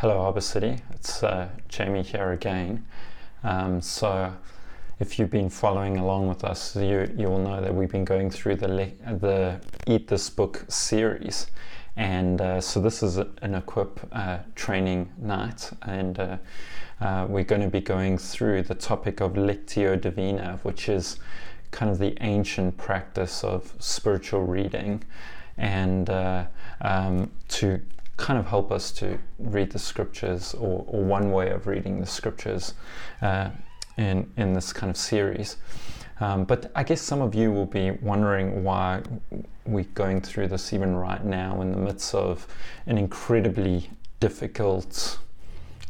Hello, Harbour City. It's uh, Jamie here again. Um, so, if you've been following along with us, you you will know that we've been going through the le- the Eat This Book series, and uh, so this is an equip uh, training night, and uh, uh, we're going to be going through the topic of Lectio Divina, which is kind of the ancient practice of spiritual reading, and uh, um, to kind of help us to read the scriptures or, or one way of reading the scriptures uh, in, in this kind of series. Um, but I guess some of you will be wondering why we're going through this even right now in the midst of an incredibly difficult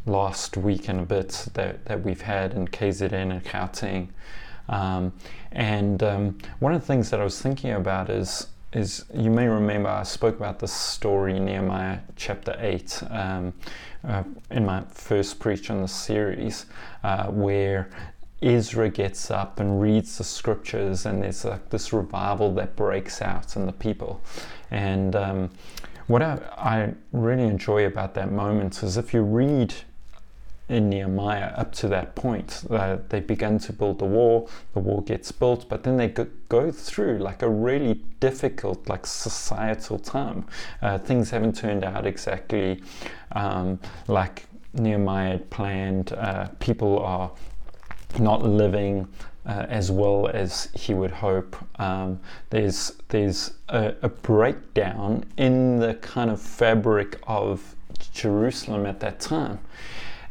last week and a bit that, that we've had in KZN and Gauteng. Um, and um, one of the things that I was thinking about is is you may remember I spoke about this story in Nehemiah chapter 8 um, uh, in my first preach on the series, uh, where Ezra gets up and reads the scriptures, and there's like this revival that breaks out in the people. And um, what I, I really enjoy about that moment is if you read in Nehemiah up to that point. Uh, they begin to build the wall, the wall gets built, but then they go, go through like a really difficult, like societal time. Uh, things haven't turned out exactly um, like Nehemiah had planned. Uh, people are not living uh, as well as he would hope. Um, there's there's a, a, breakdown in the kind of fabric of Jerusalem at that time,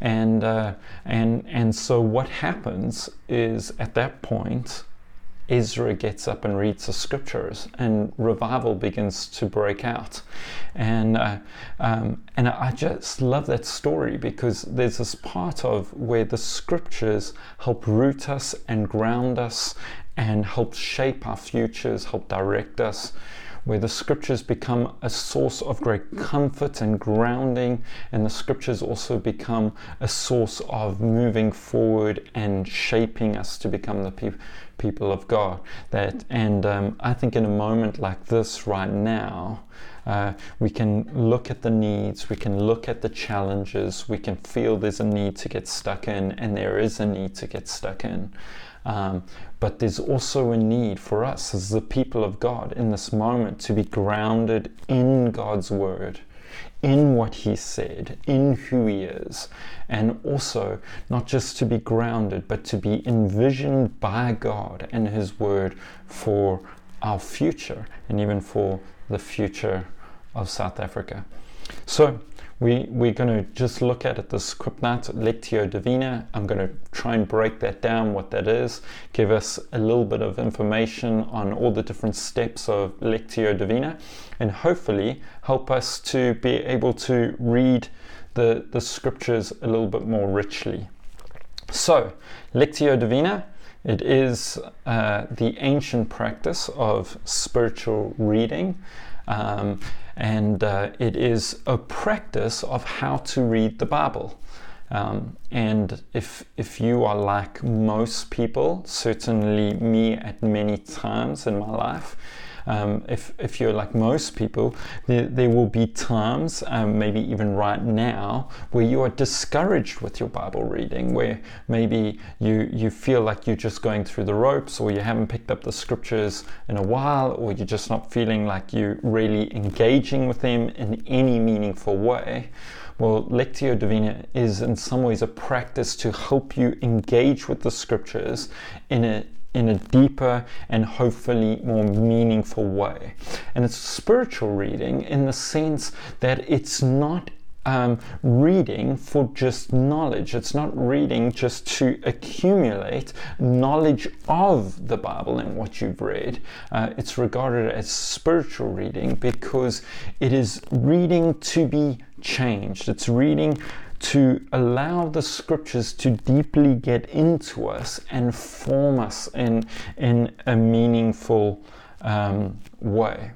and uh, and and so what happens is at that point Ezra gets up and reads the scriptures, and revival begins to break out. And uh, um, and I just love that story because there's this part of where the scriptures help root us and ground us, and help shape our futures, help direct us where the scriptures become a source of great comfort and grounding, and the scriptures also become a source of moving forward and shaping us to become the pe- people of God. That, and um, I think in a moment like this right now, uh, we can look at the needs, we can look at the challenges, we can feel there's a need to get stuck in, and there is a need to get stuck in. Um, but there's also a need for us as the people of God in this moment to be grounded in God's Word, in what He said, in who He is, and also not just to be grounded, but to be envisioned by God and His Word for our future and even for the future of South Africa. So, we, we're going to just look at it, this Equip night Lectio Divina. I'm going to try and break that down, what that is, give us a little bit of information on all the different steps of Lectio Divina, and hopefully help us to be able to read the, the scriptures a little bit more richly. So, Lectio Divina. It is uh, the ancient practice of spiritual reading. Um, and uh, it is a practice of how to read the Bible. Um, and if if you are like most people, certainly me at many times in my life, um, if, if you're like most people, there, there will be times, um, maybe even right now, where you are discouraged with your Bible reading, where maybe you, you feel like you're just going through the ropes, or you haven't picked up the scriptures in a while, or you're just not feeling like you're really engaging with them in any meaningful way. Well, Lectio Divina is in some ways a practice to help you engage with the scriptures in a in a deeper and hopefully more meaningful way. And it's spiritual reading in the sense that it's not um, reading for just knowledge. It's not reading just to accumulate knowledge of the Bible and what you've read. Uh, it's regarded as spiritual reading because it is reading to be changed. It's reading to allow the scriptures to deeply get into us and form us in, in a meaningful um, way.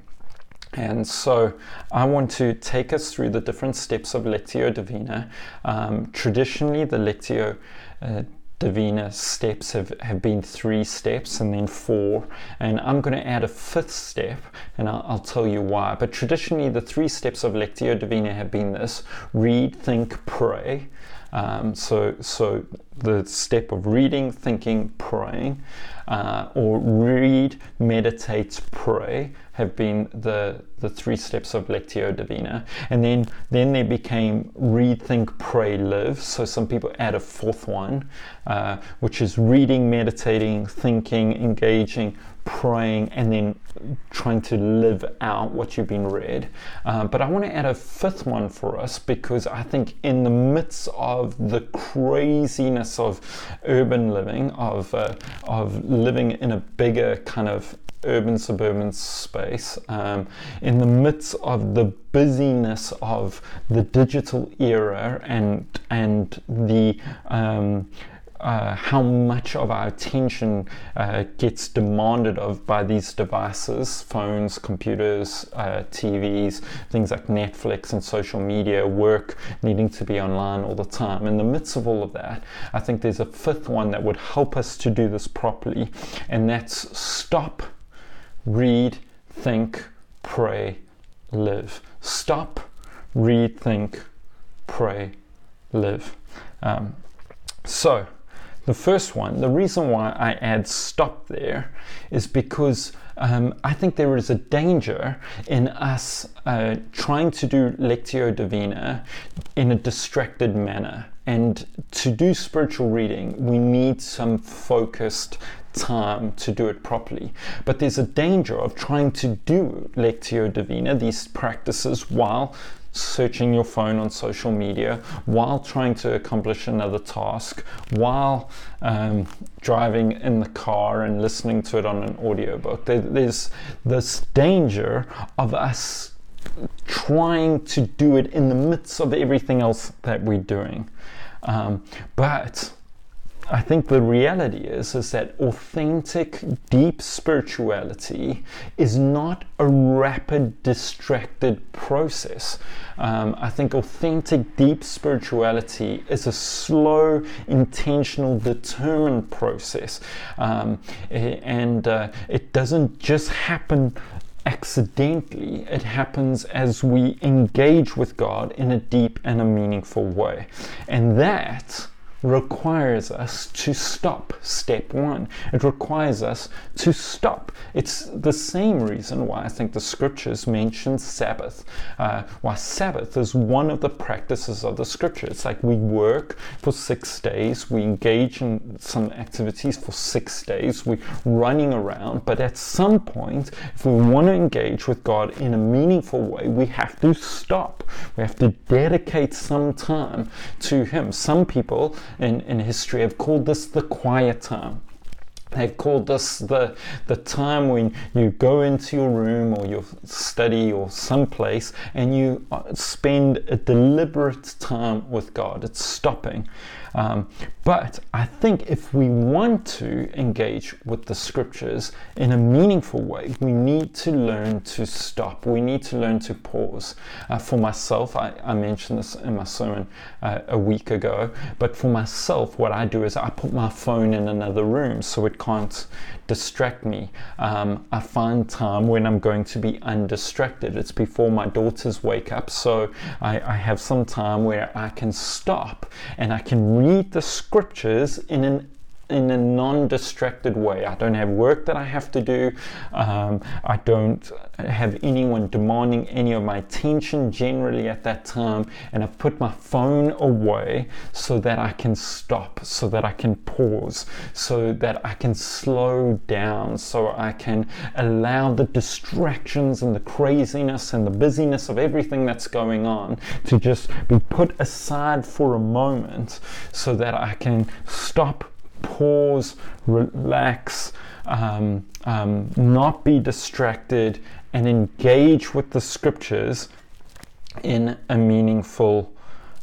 And so I want to take us through the different steps of Lectio Divina. Um, traditionally, the Lectio uh, Divina steps have, have been three steps and then four. And I'm going to add a fifth step and I'll, I'll, tell you why. But traditionally, the three steps of Lectio Divina have been this read, think, pray. Um, so, so the step of reading, thinking, praying, uh, or read, meditate, pray have been the the three steps of Lectio Divina. And then then there became rethink, pray, live. So some people add a fourth one, uh, which is reading, meditating, thinking, engaging, praying and then trying to live out what you've been read. Uh, but I want to add a fifth one for us because I think in the midst of the craziness of urban living, of uh, of living in a bigger kind of urban suburban space, um, in the midst of the busyness of the digital era and and the um, uh, how much of our attention uh, gets demanded of by these devices phones computers uh, tvs things like netflix and social media work needing to be online all the time. In the midst of all of that i think there's a fifth one that would help us to do this properly and that's stop read think pray live stop read think pray live um, so the first one, the reason why I add stop there is because um, I think there is a danger in us uh, trying to do Lectio Divina in a distracted manner. And to do spiritual reading, we need some focused time to do it properly. But there's a danger of trying to do Lectio Divina, these practices, while searching your phone on social media while trying to accomplish another task, while um, driving in the car and listening to it on an audiobook. There, there's this danger of us trying to do it in the midst of everything else that we're doing. Um, but I think the reality is is that authentic deep spirituality is not a rapid distracted process. Um, I think authentic deep spirituality is a slow, intentional, determined process, um, and uh, it doesn't just happen accidentally. It happens as we engage with God in a deep and a meaningful way, and that requires us to stop. Step one. It requires us to stop. It's the same reason why I think the scriptures mention Sabbath. Uh, why Sabbath is one of the practices of the scripture. It's like we work for six days, we engage in some activities for six days, we're running around, but at some point, if we want to engage with God in a meaningful way, we have to stop. We have to dedicate some time to Him. Some people in, in history have called this the quiet time. They've called this the, the time when you go into your room or your study or someplace and you uh, spend a deliberate time with God. It's stopping. Um, but I think if we want to engage with the scriptures in a meaningful way, we need to learn to stop. We need to learn to pause. Uh, for myself, I, I, mentioned this in my sermon uh, a week ago, but for myself, what I do is I put my phone in another room so it can't distract me. Um, I find time when I'm going to be undistracted. It's before my daughters wake up, so I, I have some time where I can stop and I can read the scriptures in an in a non-distracted way. I don't have work that I have to do. Um, I don't have anyone demanding any of my attention generally at that time. And I've put my phone away so that I can stop, so that I can pause, so that I can slow down, so I can allow the distractions and the craziness and the busyness of everything that's going on to just be put aside for a moment so that I can stop pause, relax, um, um, not be distracted, and engage with the scriptures in a meaningful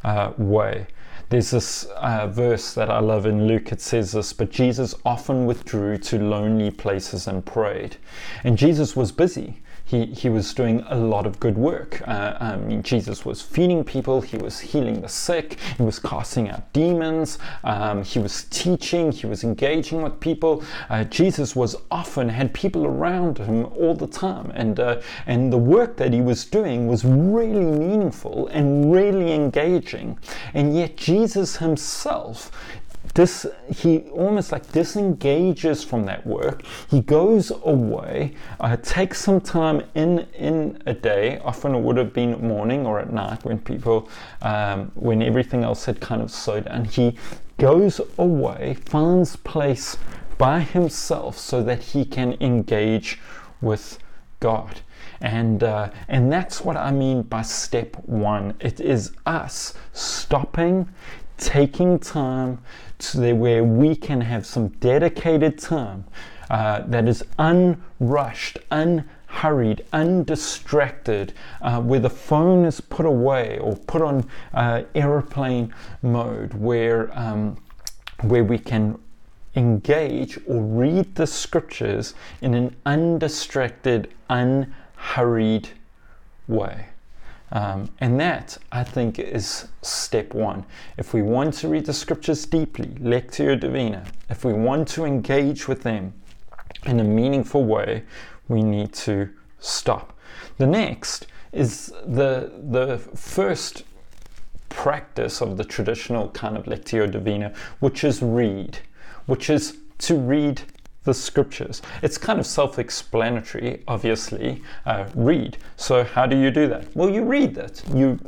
uh, way. There's this uh, verse that I love in Luke. It says this, but Jesus often withdrew to lonely places and prayed. And Jesus was busy he, he was doing a lot of good work. Uh, I mean, Jesus was feeding people, he was healing the sick, he was casting out demons, um, he was teaching, he was engaging with people. Uh, Jesus was often had people around him all the time, and uh, and the work that he was doing was really meaningful and really engaging. And yet, Jesus himself this he almost like disengages from that work. He goes away. Uh, takes some time in in a day. Often it would have been morning or at night when people um, when everything else had kind of slowed down he goes away finds place by himself so that he can engage with god. And uh, and that's what I mean by step one. It is us stopping, taking time to where we can have some dedicated time uh, that is unrushed, unhurried, undistracted, uh, where the phone is put away or put on uh, aeroplane mode, where um, where we can engage or read the scriptures in an undistracted, unhurried way. Um, and that, I think, is step one. If we want to read the scriptures deeply, Lectio Divina, if we want to engage with them in a meaningful way, we need to stop. The next is the, the first practice of the traditional kind of Lectio Divina, which is read, which is to read the scriptures. It's kind of self explanatory, obviously. Uh, read. So, how do you do that? Well, you read it. You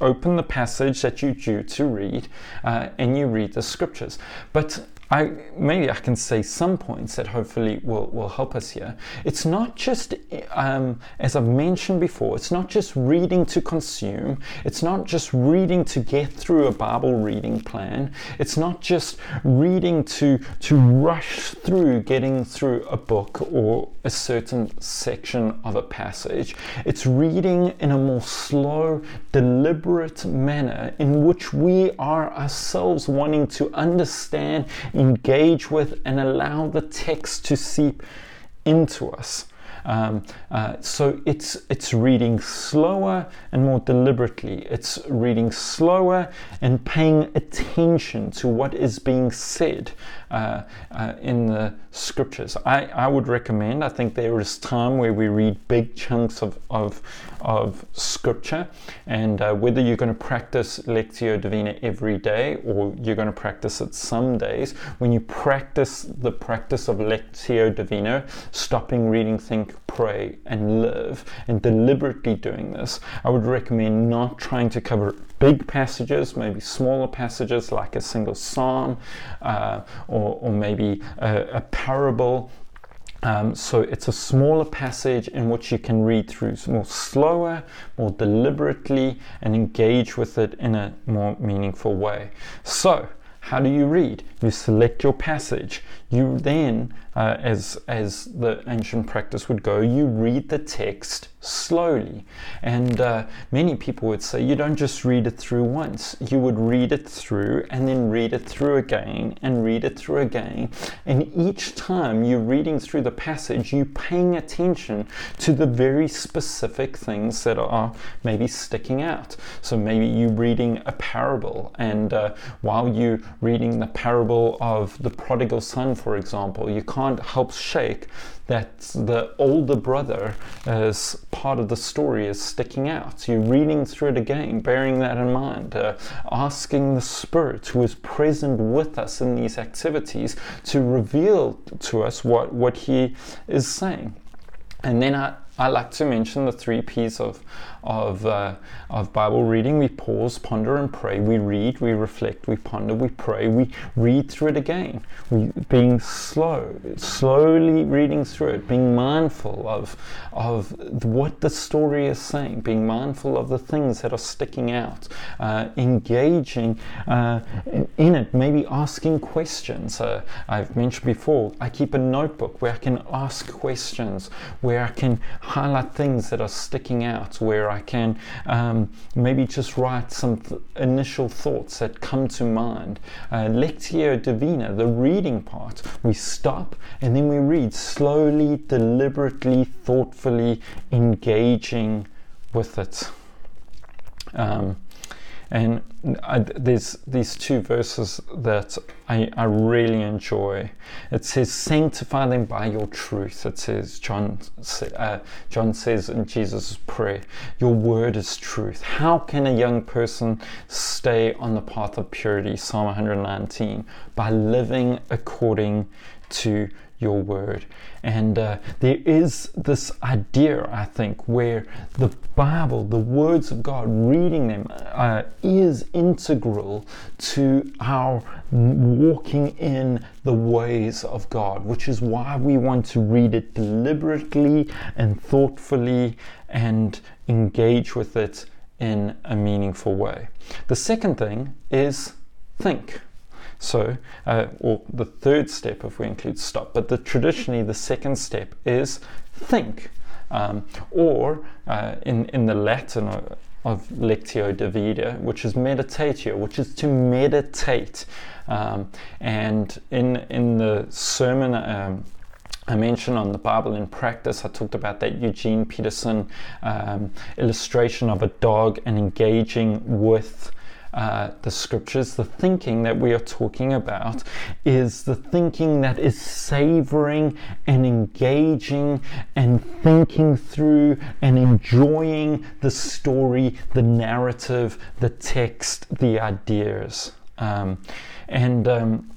open the passage that you due to read uh, and you read the scriptures. But I maybe I can say some points that hopefully will, will help us here. It's not just, um, as I've mentioned before, it's not just reading to consume. It's not just reading to get through a Bible reading plan. It's not just reading to to rush through getting through a book or a certain section of a passage. It's reading in a more slow, deliberate manner in which we are ourselves wanting to understand engage with and allow the text to seep into us. Um, uh, so it's it's reading slower and more deliberately. It's reading slower and paying attention to what is being said uh, uh, in the scriptures. I, I would recommend. I think there is time where we read big chunks of of, of scripture, and uh, whether you're going to practice lectio divina every day or you're going to practice it some days, when you practice the practice of lectio divina, stopping reading, pray, and live, and deliberately doing this, I would recommend not trying to cover big passages, maybe smaller passages like a single psalm uh, or, or, maybe a, a parable. Um, so it's a smaller passage in which you can read through more slower, more deliberately, and engage with it in a more meaningful way. So, how do you read? You select your passage. You then uh, as, as the ancient practice would go, you read the text slowly. And uh, many people would say you don't just read it through once, you would read it through and then read it through again and read it through again. And each time you're reading through the passage, you're paying attention to the very specific things that are maybe sticking out. So maybe you're reading a parable, and uh, while you're reading the parable of the prodigal son, for example, you can't help shake that the older brother as part of the story is sticking out. You're reading through it again, bearing that in mind, uh, asking the Spirit who is present with us in these activities to reveal to us what, what He is saying. And then I, I like to mention the three P's of, of, uh, of Bible reading. We pause, ponder, and pray. We read, we reflect, we ponder, we pray. We read through it again. We being slow, slowly reading through it, being mindful of, of what the story is saying, being mindful of the things that are sticking out, uh, engaging uh, in it, maybe asking questions. Uh, I've mentioned before, I keep a notebook where I can ask questions, where I can highlight things that are sticking out, where I can um, maybe just write some th- initial thoughts that come to mind. Uh, Lectio Divina, the reading part, we stop and then we read slowly, deliberately, thoughtfully, engaging with it. Um, and I, there's these two verses that I, I really enjoy. It says, "Sanctify them by your truth." It says, John, uh, John says in Jesus' prayer, "Your word is truth." How can a young person stay on the path of purity? Psalm 119 by living according to your word. And uh, there is this idea, I think, where the Bible, the words of God, reading them uh, is integral to our walking in the ways of God, which is why we want to read it deliberately and thoughtfully and engage with it in a meaningful way. The second thing is think. So, uh, or the third step if we include stop, but the, traditionally the second step is think. Um, or uh, in, in the Latin of, Lectio Divina, which is meditatio, which is to meditate. Um, and in, in the sermon, um, I mentioned on the Bible in practice, I talked about that Eugene Peterson um, illustration of a dog and engaging with uh, the scriptures, the thinking that we are talking about is the thinking that is savoring and engaging and thinking through and enjoying the story, the narrative, the text, the ideas. Um, and um,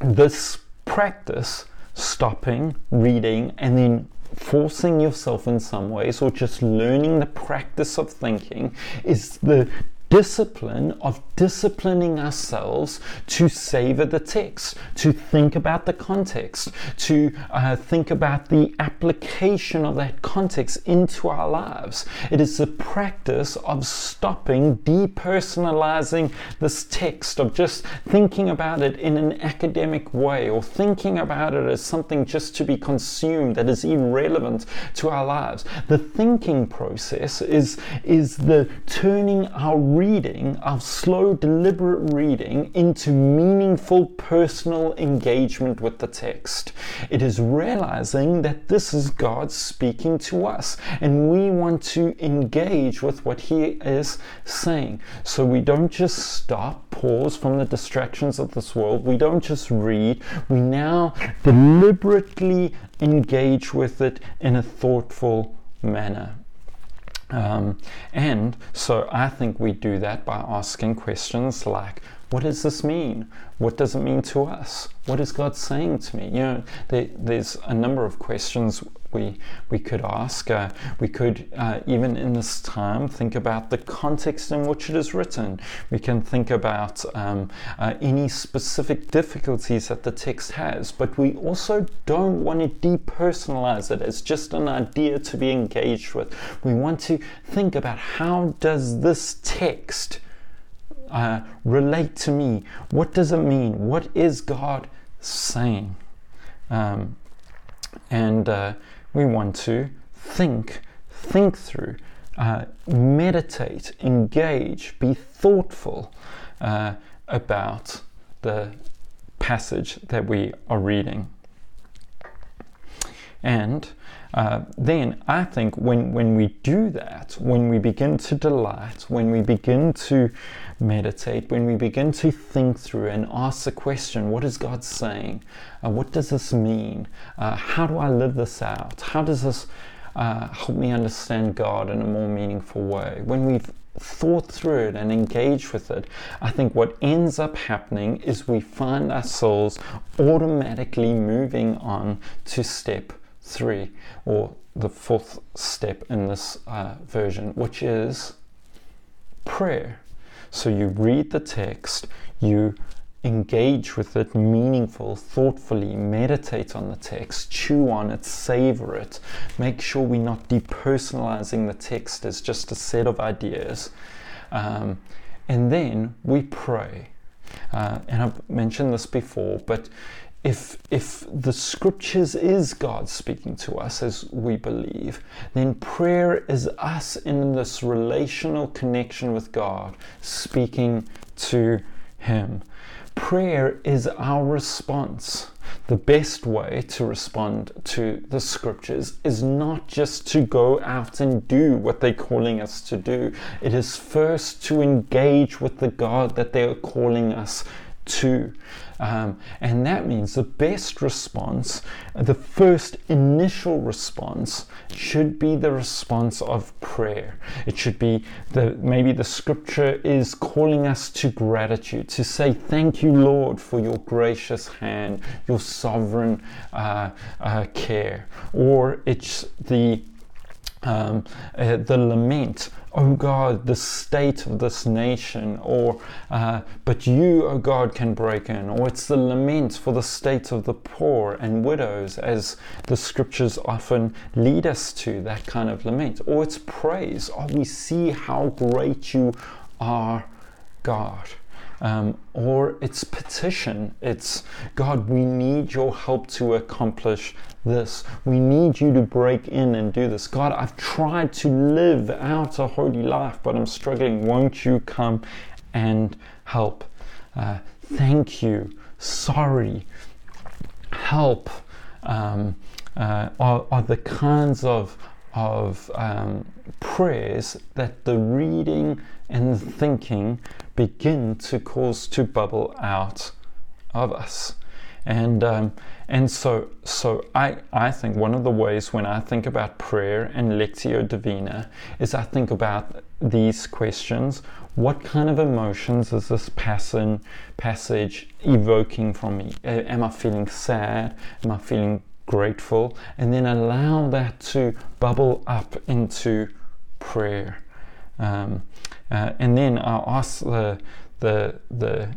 this practice, stopping, reading, and then forcing yourself in some ways or just learning the practice of thinking is the discipline of disciplining ourselves to savor the text, to think about the context, to uh, think about the application of that context into our lives. It is the practice of stopping, depersonalizing this text, of just thinking about it in an academic way or thinking about it as something just to be consumed that is irrelevant to our lives. The thinking process is, is the turning our reading, our slow, deliberate reading, into meaningful personal engagement with the text. It is realizing that this is God speaking to us, and we want to engage with what He is saying. So we don't just stop, pause from the distractions of this world, we don't just read, we now deliberately engage with it in a thoughtful manner. Um, and so I think we do that by asking questions like, what does this mean? What does it mean to us? What is God saying to me? You know, there, there's a number of questions we we could ask. Uh, we could uh, even in this time think about the context in which it is written. We can think about um, uh, any specific difficulties that the text has, but we also don't want to depersonalize it as just an idea to be engaged with. We want to think about how does this text uh, relate to me? What does it mean? What is God saying? Um, and uh, we want to think, think through, uh, meditate, engage, be thoughtful uh, about the passage that we are reading. And uh, then I think when, when we do that, when we begin to delight, when we begin to meditate, when we begin to think through and ask the question, what is God saying? Uh, what does this mean? Uh, how do I live this out? How does this uh, help me understand God in a more meaningful way? When we've thought through it and engaged with it, I think what ends up happening is we find ourselves automatically moving on to step three, or the fourth step in this uh, version, which is prayer. So you read the text, you engage with it meaningful, thoughtfully, meditate on the text, chew on it, savor it. Make sure we're not depersonalizing the text as just a set of ideas. Um, and then we pray. Uh, and I've mentioned this before, but if if the scriptures is God speaking to us as we believe, then prayer is us in this relational connection with God speaking to him. Prayer is our response. The best way to respond to the scriptures is not just to go out and do what they're calling us to do. It is first to engage with the God that they are calling us to. Um, and that means the best response, the first initial response, should be the response of prayer. It should be the maybe the scripture is calling us to gratitude, to say, Thank you, Lord, for your gracious hand, your sovereign uh, uh, care. Or it's the um, uh, the lament, oh God, the state of this nation, or uh, but you, oh God, can break in, or it's the lament for the state of the poor and widows, as the scriptures often lead us to that kind of lament, or it's praise, oh, we see how great you are, God. Um, or it's petition. It's God, we need your help to accomplish this. We need you to break in and do this. God, I've tried to live out a holy life, but I'm struggling. Won't you come and help? Uh, thank you. Sorry. Help. Um, uh, are, are the kinds of of um, prayers that the reading and thinking begin to cause to bubble out of us. And um, and so so I I think one of the ways when I think about prayer and lectio divina is I think about these questions. What kind of emotions is this passage passage evoking from me? Am I feeling sad? Am I feeling grateful, and then allow that to bubble up into prayer. Um, uh, and then I'll ask the, the, the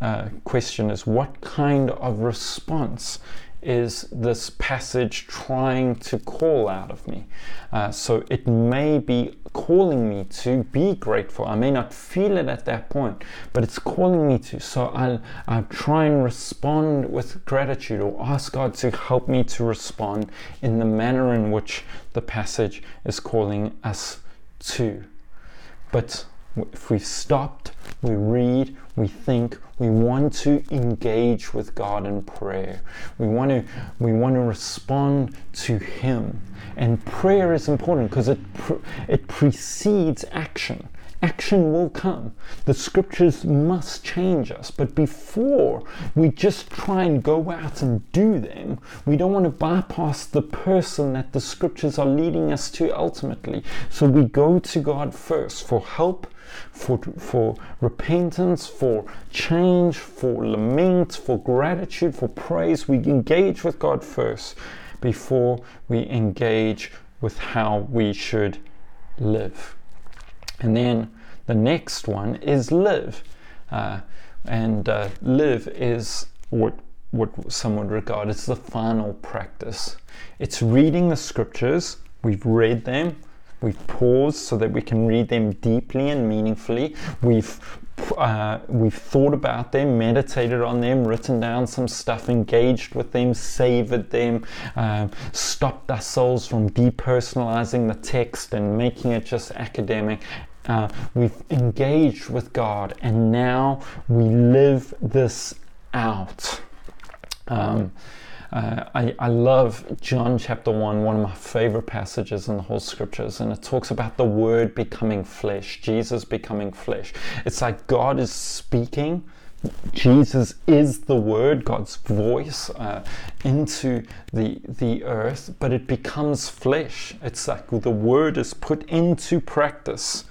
uh, question is what kind of response is this passage trying to call out of me? Uh, so it may be calling me to be grateful. I may not feel it at that point, but it's calling me to. So I'll, I'll try and respond with gratitude or ask God to help me to respond in the manner in which the passage is calling us to. But if we've stopped, we read, we think, we want to engage with God in prayer. We want to we want to respond to Him. And prayer is important because it it precedes action. Action will come. The scriptures must change us. But before we just try and go out and do them, we don't want to bypass the person that the scriptures are leading us to ultimately. So we go to God first for help for, for repentance, for change, for lament, for gratitude, for praise. We engage with God first before we engage with how we should live. And then the next one is live. Uh, and uh, live is what what some would regard as the final practice. It's reading the scriptures, we've read them, We've paused so that we can read them deeply and meaningfully. We've uh, we've thought about them, meditated on them, written down some stuff, engaged with them, savored them, uh, stopped ourselves from depersonalizing the text and making it just academic. Uh, we've engaged with God, and now we live this out. Um, uh, I, I love John chapter 1, one of my favorite passages in the whole scriptures, and it talks about the word becoming flesh, Jesus becoming flesh. It's like God is speaking. Jesus is the word, God's voice uh, into the the earth, but it becomes flesh. It's like the word is put into practice.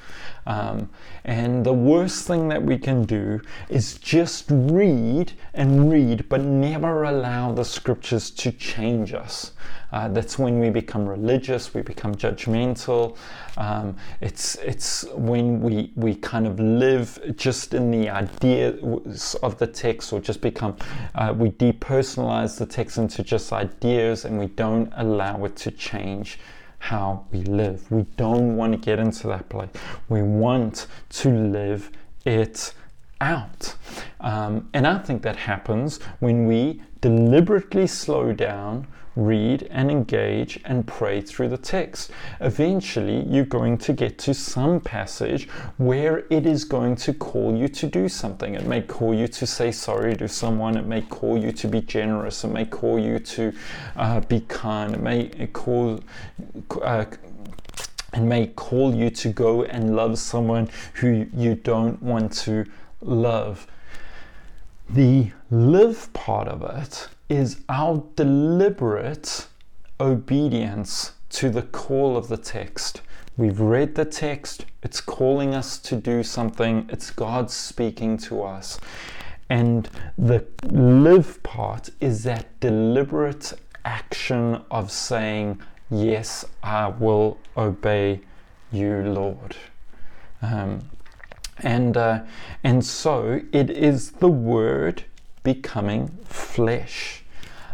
Um, and the worst thing that we can do is just read and read, but never allow the scriptures to change us. Uh, that's when we become religious, we become judgmental. Um, it's it's when we we kind of live just in the ideas of the text, or just become uh, we depersonalize the text into just ideas, and we don't allow it to change how we live. We don't want to get into that place. We want to live it out. Um, and I think that happens when we deliberately slow down, read and engage and pray through the text. Eventually, you're going to get to some passage where it is going to call you to do something. It may call you to say sorry to someone, it may call you to be generous, it may call you to uh, be kind, it may call. Uh, and may call you to go and love someone who you don't want to love. The live part of it is our deliberate obedience to the call of the text. We've read the text, it's calling us to do something, it's God speaking to us. And the live part is that deliberate action of saying, Yes, I will obey you, Lord. Um, and, uh, and so it is the Word becoming flesh.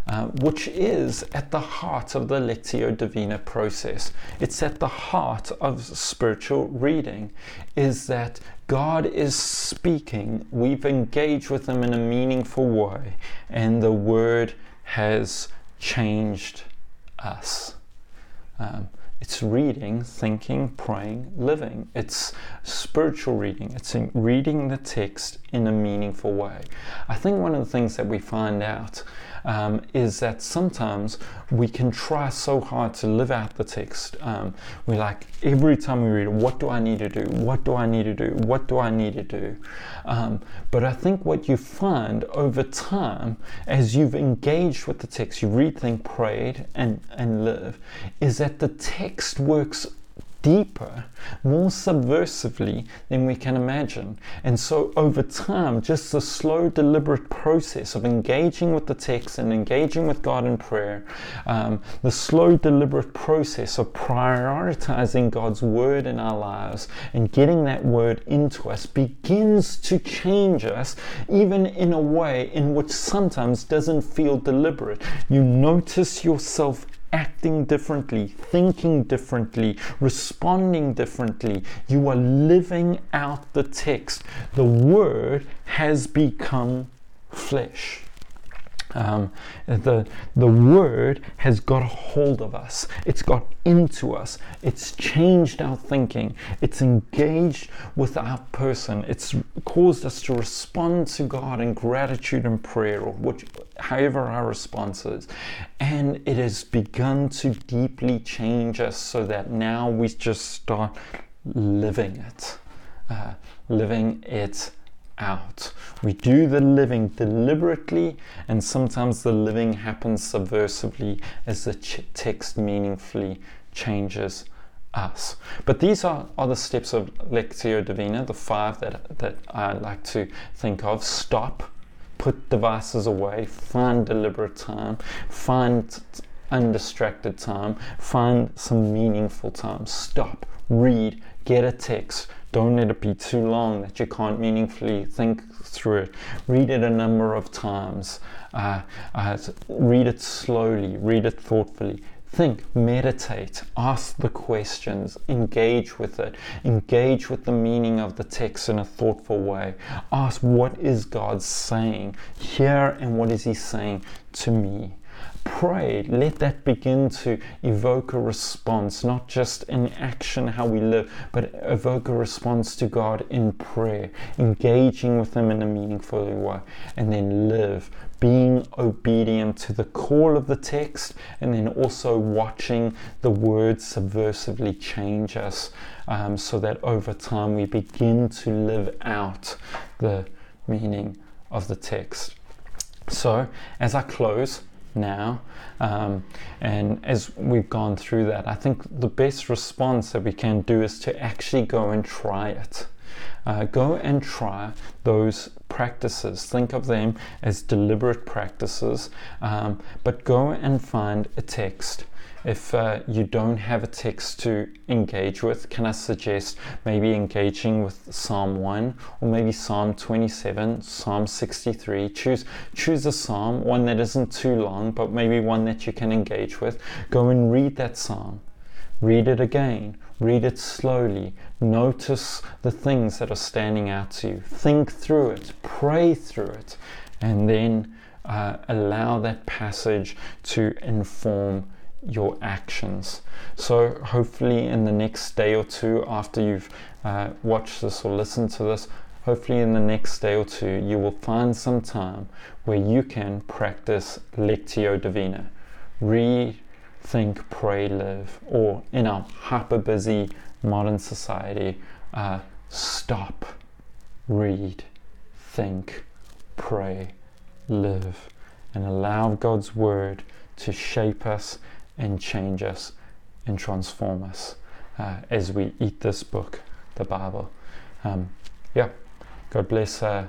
Uh, which is at the heart of the Lectio Divina process. It's at the heart of spiritual reading, is that God is speaking, we've engaged with Him in a meaningful way, and the Word has changed us. Um, it's reading, thinking, praying, living. It's spiritual reading. It's reading the text in a meaningful way. I think one of the things that we find out um, is that sometimes we can try so hard to live out the text. Um, we like every time we read it, what do I need to do? What do I need to do? What do I need to do? Um, but I think what you find over time, as you've engaged with the text, you read, think, prayed, and, and live, is that the text works deeper, more subversively than we can imagine. And so, over time, just the slow, deliberate process of engaging with the text and engaging with God in prayer, um, the slow, deliberate process of prioritizing God's word in our lives and getting that word into us begins to change us, even in a way in which sometimes doesn't feel deliberate. You notice yourself acting differently, thinking differently, responding differently. You are living out the text. The Word has become flesh. Um, the, the word has got a hold of us. It's got into us. It's changed our thinking. It's engaged with our person. It's caused us to respond to God in gratitude and prayer, or which, however our response is. And it has begun to deeply change us so that now we just start living it, uh, living it out. We do the living deliberately, and sometimes the living happens subversively as the ch- text meaningfully changes us. But these are, are the steps of Lectio Divina, the five that, that I like to think of. Stop, put devices away, find deliberate time, find undistracted time, find some meaningful time. Stop, read, get a text, don't let it be too long that you can't meaningfully think through it. Read it a number of times. Uh, uh, read it slowly, read it thoughtfully. Think, meditate, ask the questions, engage with it, engage with the meaning of the text in a thoughtful way. Ask, what is God saying here and what is He saying to me? Pray, let that begin to evoke a response, not just in action, how we live, but evoke a response to God in prayer, engaging with Him in a meaningful way, and then live, being obedient to the call of the text, and then also watching the words subversively change us um, so that over time we begin to live out the meaning of the text. So, as I close, now. Um, and as we've gone through that, I think the best response that we can do is to actually go and try it. Uh, go and try those practices. Think of them as deliberate practices, um, but go and find a text if uh, you don't have a text to engage with, can I suggest maybe engaging with Psalm 1 or maybe Psalm 27, Psalm 63? Choose, choose a psalm, one that isn't too long, but maybe one that you can engage with. Go and read that psalm. Read it again. Read it slowly. Notice the things that are standing out to you. Think through it. Pray through it. And then uh, allow that passage to inform your actions. So, hopefully, in the next day or two, after you've uh, watched this or listened to this, hopefully, in the next day or two, you will find some time where you can practice Lectio Divina. Read, think, pray, live, or in our hyper busy modern society, uh, stop, read, think, pray, live, and allow God's Word to shape us and change us and transform us uh, as we eat this book, the Bible. Um, yeah, God bless uh,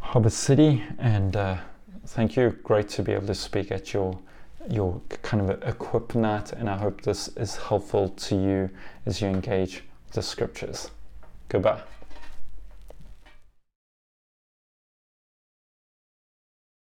Harbour City, and uh, thank you. Great to be able to speak at your your kind of equip night, and I hope this is helpful to you as you engage the scriptures. Goodbye.